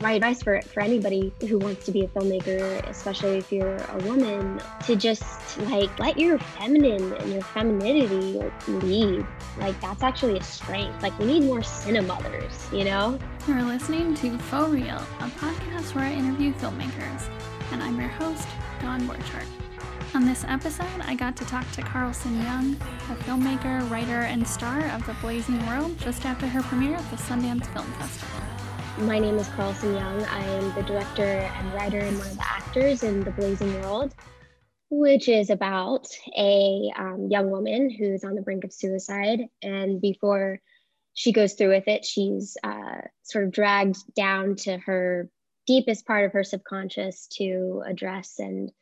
my advice for, for anybody who wants to be a filmmaker, especially if you're a woman, to just like let your feminine and your femininity lead. Like that's actually a strength. Like we need more cinemothers, you know? You're listening to Faux Real, a podcast where I interview filmmakers. And I'm your host, Dawn Borchardt. On this episode, I got to talk to Carlson Young, a filmmaker, writer, and star of The Blazing World, just after her premiere at the Sundance Film Festival. My name is Carlson Young. I am the director and writer and one of the actors in The Blazing World, which is about a um, young woman who's on the brink of suicide. And before she goes through with it, she's uh, sort of dragged down to her deepest part of her subconscious to address and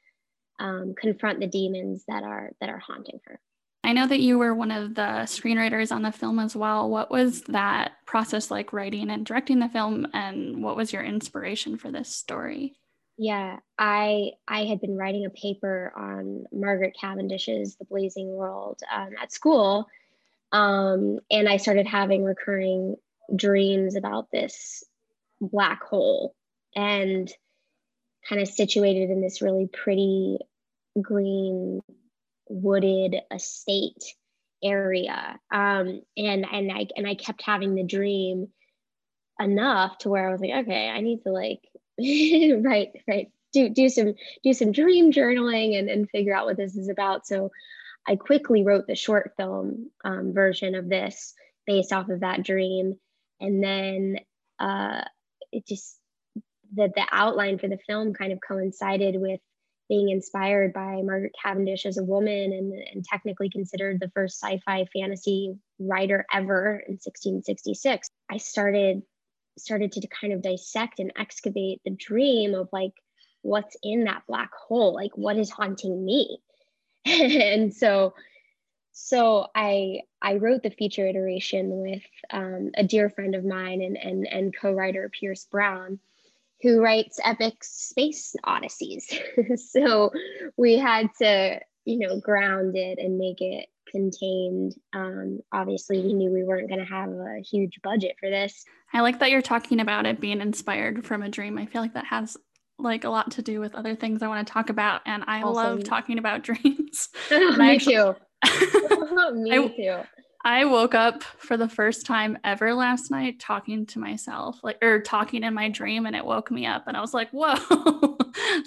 um, confront the demons that are that are haunting her. I know that you were one of the screenwriters on the film as well. What was that process like writing and directing the film and what was your inspiration for this story? Yeah, I I had been writing a paper on Margaret Cavendish's The Blazing World um, at school, um, and I started having recurring dreams about this black hole and kind of situated in this really pretty green wooded estate area. Um, and and i and i kept having the dream enough to where i was like okay i need to like write right do do some do some dream journaling and, and figure out what this is about. So i quickly wrote the short film um, version of this based off of that dream. And then uh, it just the, the outline for the film kind of coincided with being inspired by Margaret Cavendish as a woman and, and technically considered the first sci fi fantasy writer ever in 1666. I started started to kind of dissect and excavate the dream of like what's in that black hole like what is haunting me and so so i i wrote the feature iteration with um, a dear friend of mine and and, and co-writer pierce brown who writes epic space odysseys. so we had to, you know, ground it and make it contained. Um, obviously, we knew we weren't going to have a huge budget for this. I like that you're talking about it being inspired from a dream. I feel like that has like a lot to do with other things I want to talk about, and I awesome. love talking about dreams. Me actually, too. Me I, too. I woke up for the first time ever last night talking to myself, like or talking in my dream, and it woke me up, and I was like, "Whoa!" so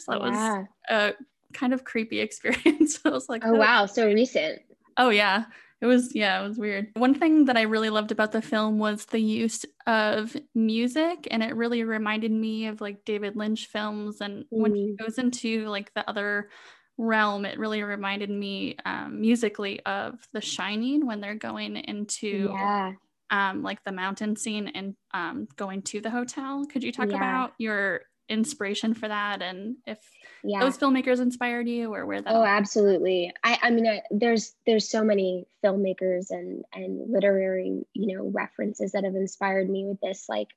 that yeah. was a kind of creepy experience. I was like, "Oh, oh wow, so recent." Oh yeah, it was yeah, it was weird. One thing that I really loved about the film was the use of music, and it really reminded me of like David Lynch films, and mm. when he mm. goes into like the other realm, it really reminded me um, musically of The Shining when they're going into yeah. um, like the mountain scene and um, going to the hotel. Could you talk yeah. about your inspiration for that and if yeah. those filmmakers inspired you or where that? Oh, absolutely. I, I mean, I, there's there's so many filmmakers and and literary you know references that have inspired me with this. Like,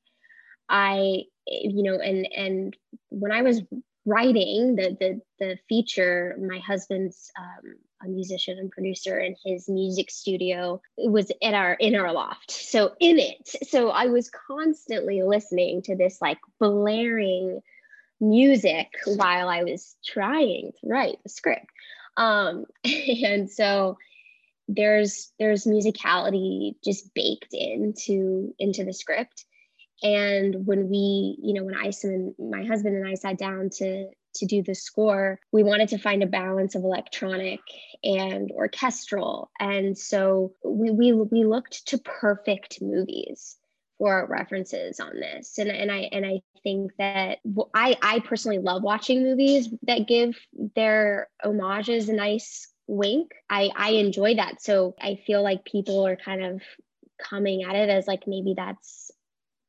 I you know and and when I was writing the the the feature my husband's um, a musician and producer and his music studio was in our in our loft so in it. So i was constantly listening to this like blaring music while i was trying to write the script. Um and so there's there's musicality just baked into into the script and when we, you know, when Isom and my husband and I sat down to to do the score, we wanted to find a balance of electronic and orchestral. And so we we we looked to perfect movies for references on this. And and I and I think that I I personally love watching movies that give their homages a nice wink. I I enjoy that. So I feel like people are kind of coming at it as like maybe that's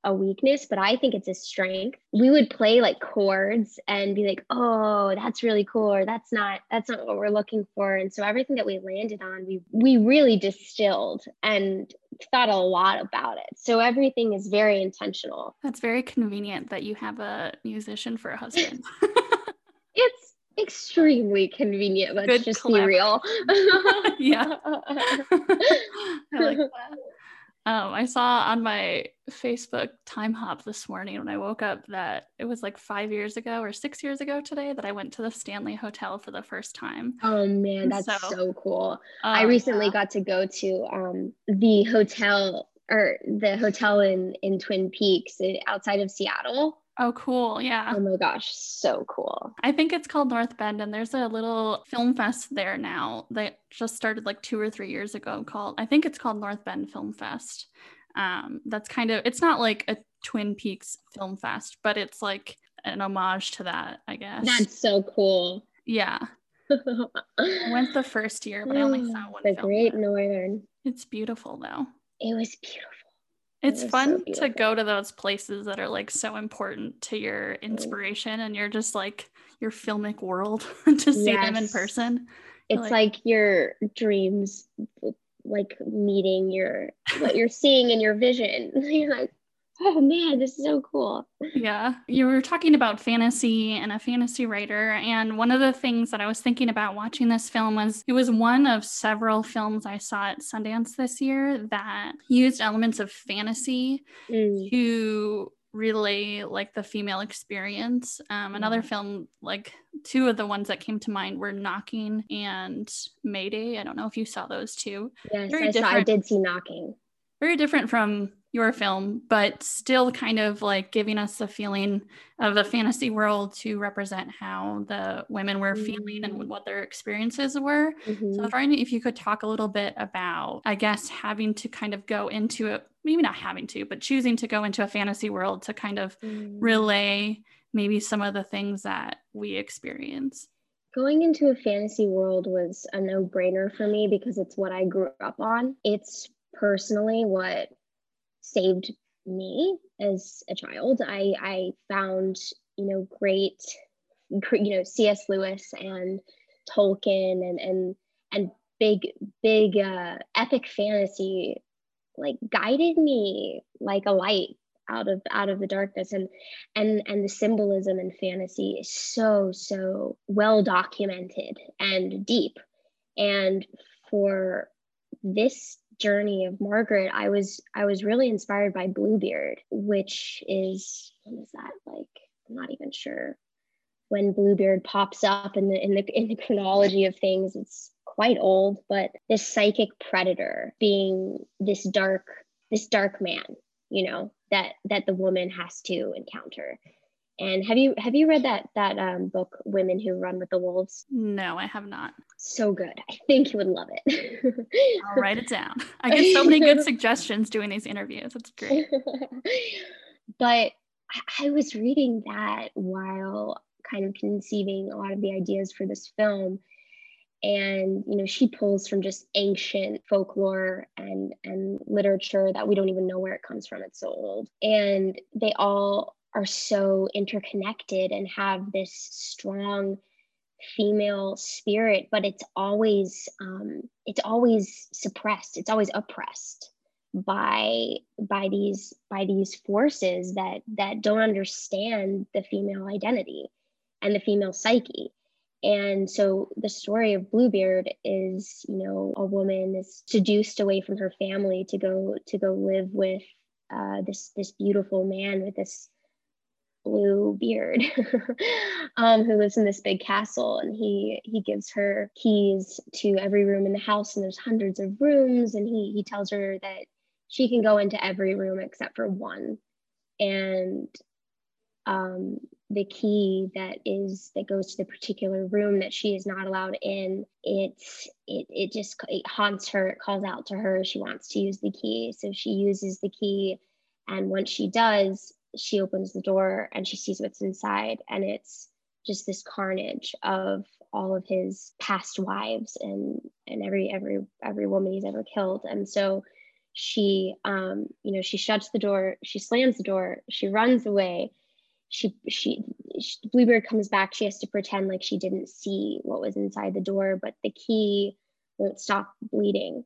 a weakness, but I think it's a strength. We would play like chords and be like, "Oh, that's really cool," or "That's not that's not what we're looking for." And so everything that we landed on, we we really distilled and thought a lot about it. So everything is very intentional. That's very convenient that you have a musician for a husband. it's extremely convenient. Let's Good just be real. yeah. I like that. Um, I saw on my Facebook time hop this morning when I woke up that it was like five years ago or six years ago today that I went to the Stanley Hotel for the first time. Oh man, that's so, so cool. I recently yeah. got to go to um, the hotel or the hotel in in Twin Peaks eh, outside of Seattle. Oh, cool. Yeah. Oh my gosh, so cool. I think it's called North Bend, and there's a little film fest there now that just started like two or three years ago called, I think it's called North Bend Film Fest. Um, that's kind of, it's not like a Twin Peaks film fest, but it's like an homage to that, I guess. That's so cool. Yeah. I went the first year, but I only saw one. The Great Northern. It's beautiful though. It was beautiful. It's it fun so to go to those places that are like so important to your inspiration and you're just like your filmic world to see yes. them in person. It's like, like your dreams like meeting your what you're seeing in your vision. you're like, oh man, this is so cool. Yeah. You were talking about fantasy and a fantasy writer. And one of the things that I was thinking about watching this film was it was one of several films I saw at Sundance this year that used elements of fantasy mm. to relay like the female experience. Um, another film, like two of the ones that came to mind were Knocking and Mayday. I don't know if you saw those two. Yes, Very I, saw, I did see Knocking. Very different from your film, but still kind of like giving us a feeling of a fantasy world to represent how the women were mm-hmm. feeling and mm. what their experiences were. Mm-hmm. So I was wondering if you could talk a little bit about, I guess, having to kind of go into it, maybe not having to, but choosing to go into a fantasy world to kind of mm-hmm. relay maybe some of the things that we experience. Going into a fantasy world was a no brainer for me because it's what I grew up on. It's personally what saved me as a child. I I found you know great you know C.S. Lewis and Tolkien and and and big big uh, epic fantasy like guided me like a light out of out of the darkness and and and the symbolism in fantasy is so so well documented and deep and for this journey of Margaret, I was I was really inspired by Bluebeard, which is when is that like I'm not even sure when Bluebeard pops up in the in the in the chronology of things. It's quite old, but this psychic predator being this dark this dark man, you know, that that the woman has to encounter. And have you have you read that that um, book, Women Who Run with the Wolves? No, I have not. So good. I think you would love it. I'll write it down. I get so many good suggestions doing these interviews. It's great. but I was reading that while kind of conceiving a lot of the ideas for this film and you know she pulls from just ancient folklore and and literature that we don't even know where it comes from it's so old and they all are so interconnected and have this strong female spirit but it's always um, it's always suppressed it's always oppressed by by these by these forces that that don't understand the female identity and the female psyche. And so the story of bluebeard is you know a woman is seduced away from her family to go to go live with uh, this this beautiful man with this blue beard um, who lives in this big castle and he he gives her keys to every room in the house and there's hundreds of rooms and he he tells her that she can go into every room except for one. And um, the key that is that goes to the particular room that she is not allowed in it's it, it just it haunts her it calls out to her she wants to use the key. So she uses the key and once she does she opens the door and she sees what's inside and it's just this carnage of all of his past wives and and every every every woman he's ever killed. And so she um you know she shuts the door she slams the door she runs away. She she, she bluebeard comes back. She has to pretend like she didn't see what was inside the door but the key won't stop bleeding.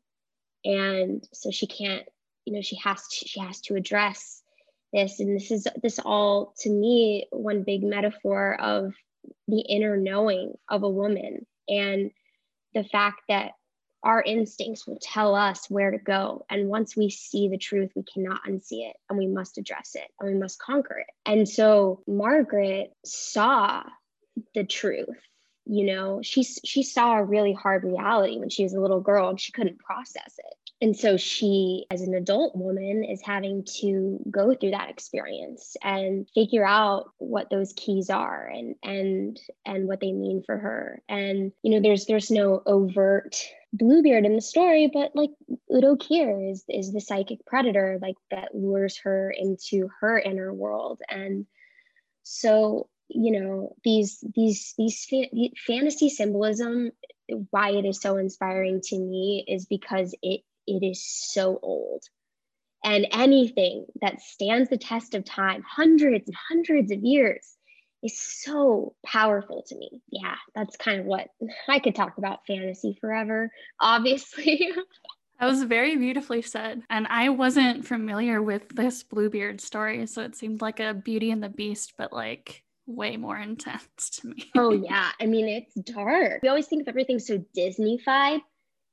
And so she can't you know she has to she has to address this and this is this all to me one big metaphor of the inner knowing of a woman and the fact that our instincts will tell us where to go. And once we see the truth, we cannot unsee it and we must address it and we must conquer it. And so Margaret saw the truth. You know, she, she saw a really hard reality when she was a little girl and she couldn't process it. And so she, as an adult woman, is having to go through that experience and figure out what those keys are and and and what they mean for her. And you know, there's there's no overt Bluebeard in the story, but like Udo Kier is is the psychic predator, like that lures her into her inner world. And so you know these these these fa- fantasy symbolism why it is so inspiring to me is because it it is so old. And anything that stands the test of time, hundreds and hundreds of years, is so powerful to me. Yeah, that's kind of what I could talk about fantasy forever, obviously. That was very beautifully said. And I wasn't familiar with this Bluebeard story. So it seemed like a Beauty and the Beast, but like way more intense to me. oh, yeah. I mean, it's dark. We always think of everything so Disney-fied,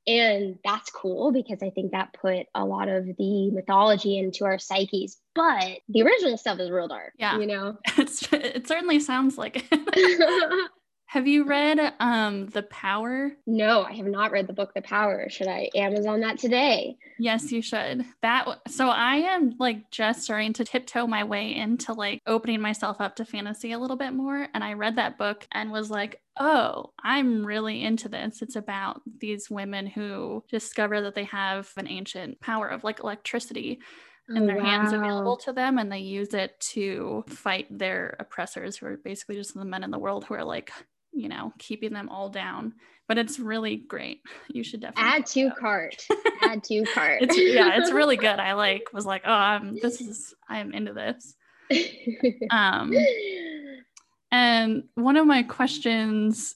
and that's cool because I think that put a lot of the mythology into our psyches. But the original stuff is real dark. Yeah. You know? It's, it certainly sounds like it. Have you read um The Power? No, I have not read the book The Power. Should I Amazon that today? Yes, you should. That so I am like just starting to tiptoe my way into like opening myself up to fantasy a little bit more and I read that book and was like, "Oh, I'm really into this. It's about these women who discover that they have an ancient power of like electricity." in oh, their wow. hands available to them and they use it to fight their oppressors who are basically just the men in the world who are like you know, keeping them all down. But it's really great. You should definitely add to cart. add to cart. It's, yeah, it's really good. I like was like, oh, I'm this is I am into this. Um, and one of my questions,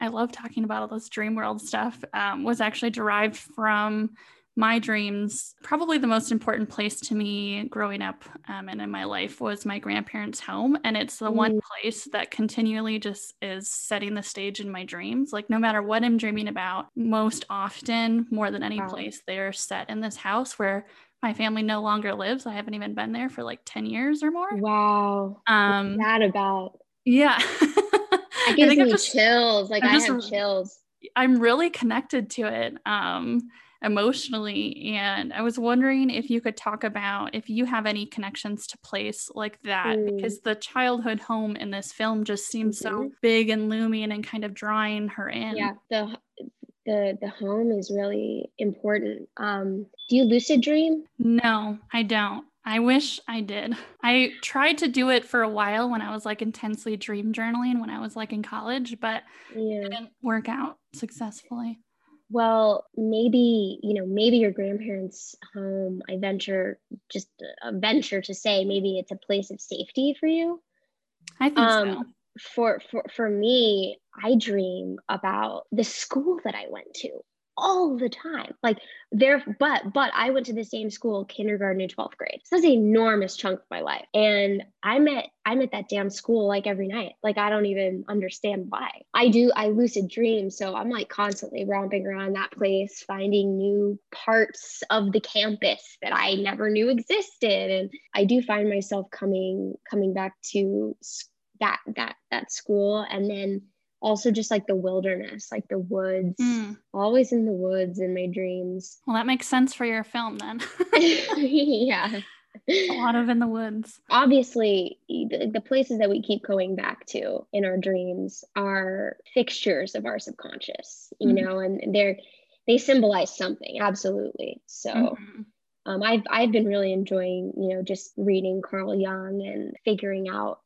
I love talking about all this dream world stuff, um, was actually derived from my dreams, probably the most important place to me growing up um, and in my life was my grandparents' home. And it's the mm. one place that continually just is setting the stage in my dreams. Like, no matter what I'm dreaming about, most often, more than any wow. place, they're set in this house where my family no longer lives. I haven't even been there for like 10 years or more. Wow. Um, What's that about? Yeah. it gives me just, chills. Like, I'm I just, have chills. I'm really connected to it. Um, emotionally. And I was wondering if you could talk about if you have any connections to place like that, mm. because the childhood home in this film just seems mm-hmm. so big and looming and kind of drawing her in. Yeah, the the the home is really important. Um, do you lucid dream? No, I don't. I wish I did. I tried to do it for a while when I was like intensely dream journaling when I was like in college, but yeah. it didn't work out successfully well maybe you know maybe your grandparents home i venture just a venture to say maybe it's a place of safety for you. I think um, so for for for me i dream about the school that i went to all the time. Like there, but but I went to the same school, kindergarten and 12th grade. So that's an enormous chunk of my life. And I'm at I'm at that damn school like every night. Like I don't even understand why. I do I lucid dream. So I'm like constantly romping around that place, finding new parts of the campus that I never knew existed. And I do find myself coming coming back to that that that school and then also just like the wilderness, like the woods, mm. always in the woods in my dreams. Well, that makes sense for your film then. yeah. A lot of in the woods. Obviously, the, the, places that we keep going back to in our dreams are fixtures of our subconscious, you mm-hmm. know, and they're they symbolize something, absolutely. So mm-hmm. um, I've I've been really enjoying, you know, just reading Carl Jung and figuring out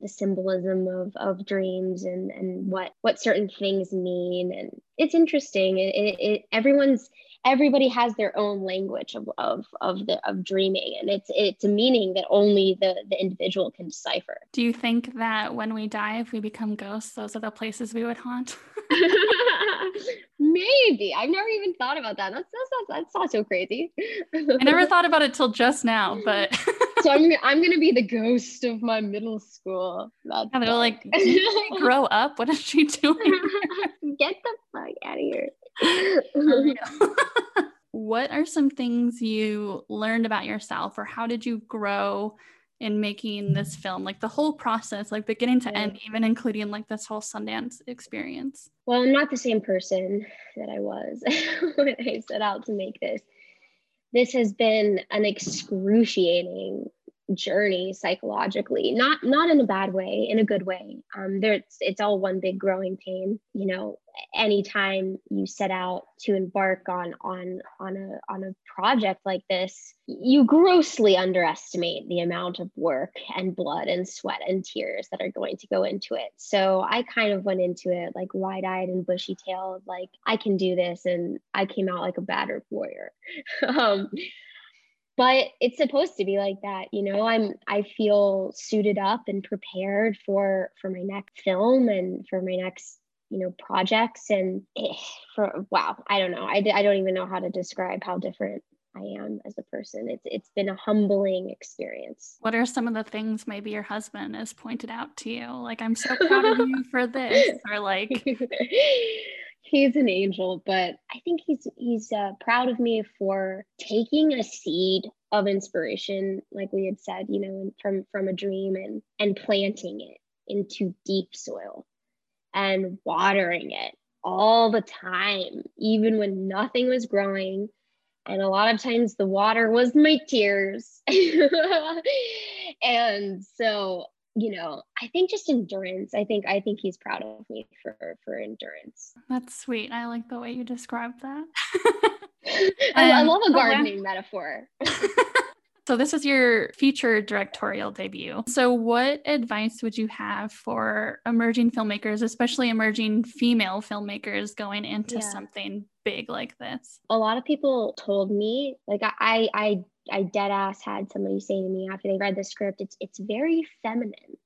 the symbolism of of dreams and and what what certain things mean. And it's interesting. It, it, it everyone's everybody has their own language of, of, of the of dreaming. And it's it's a meaning that only the the individual can decipher. Do you think that when we die if we become ghosts those are the places we would haunt? Maybe. I've never even thought about that. That's that's, that's, that's not so crazy. I never thought about it till just now but so I'm I'm gonna be the ghost of my middle school. That's yeah, they're like, grow up. What is she doing? Get the fuck out of here. what are some things you learned about yourself or how did you grow in making this film like the whole process like beginning to end mm. even including like this whole sundance experience well i'm not the same person that i was when i set out to make this this has been an excruciating journey psychologically not not in a bad way in a good way. Um there it's, it's all one big growing pain you know anytime you set out to embark on on on a on a project like this you grossly underestimate the amount of work and blood and sweat and tears that are going to go into it. So i kind of went into it like wide-eyed and bushy-tailed like i can do this and i came out like a battered warrior. Um but it's supposed to be like that you know? I'm i feel suited up and prepared for for my next film and for my next you know projects and eh, for wow i don't know. I, I don't even know how to describe how different i am as a person. It's it's been a humbling experience. What are some of the things maybe your husband has pointed out to you? Like i'm so proud of you for this or like he's an angel, but I think he's he's uh, proud of me for taking a seed of inspiration, like we had said, you know, from from a dream and and planting it into deep soil and watering it all the time, even when nothing was growing. And a lot of times the water was my tears. and so you know i think just endurance. I think i think he's proud of me for for endurance. That's sweet. I like the way you described that. I, I, love a gardening metaphor. So this is your feature directorial debut. So what advice would you have for emerging filmmakers especially emerging female filmmakers going into yeah. something big like this? A lot of people told me like i i I dead ass had somebody say to me after they read the script, it's it's very feminine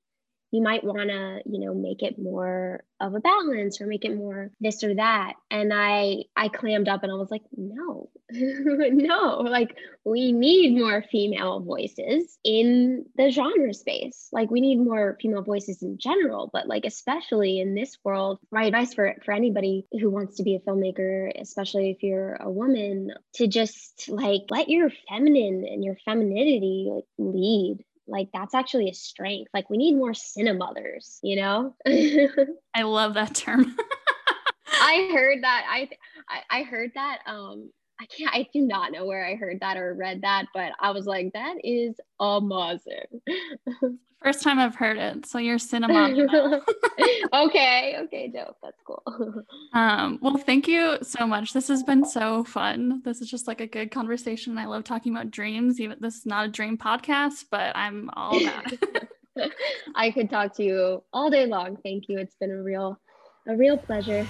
you might want to you know make it more of a balance or make it more this or that. And i i clammed up and i was like no no like we need more female voices in the genre space. Like we need more female voices in general but like especially in this world my advice for for anybody who wants to be a filmmaker especially if you're a woman to just like let your feminine and your femininity like lead like that's actually a strength. Like we need more cinemothers you know? I love that term. I heard that. I, I i heard that um I can't, I do not know where I heard that or read that, but I was like, that is amazing. First time I've heard it. So you're cinema. okay. Okay. Dope. That's cool. um, well, thank you so much. This has been so fun. This is just like a good conversation. I love talking about dreams. Even this is not a dream podcast, but I'm all about it. I could talk to you all day long. Thank you. It's been a real, a real pleasure.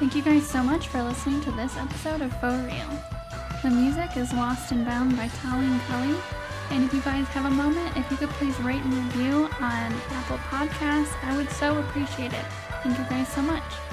Thank you guys so much for listening to this episode of Faux Real. The music is Lost and Bound by Tali and Kelly. And if you guys have a moment, if you could please rate and review on Apple Podcasts, I would so appreciate it. Thank you guys so much.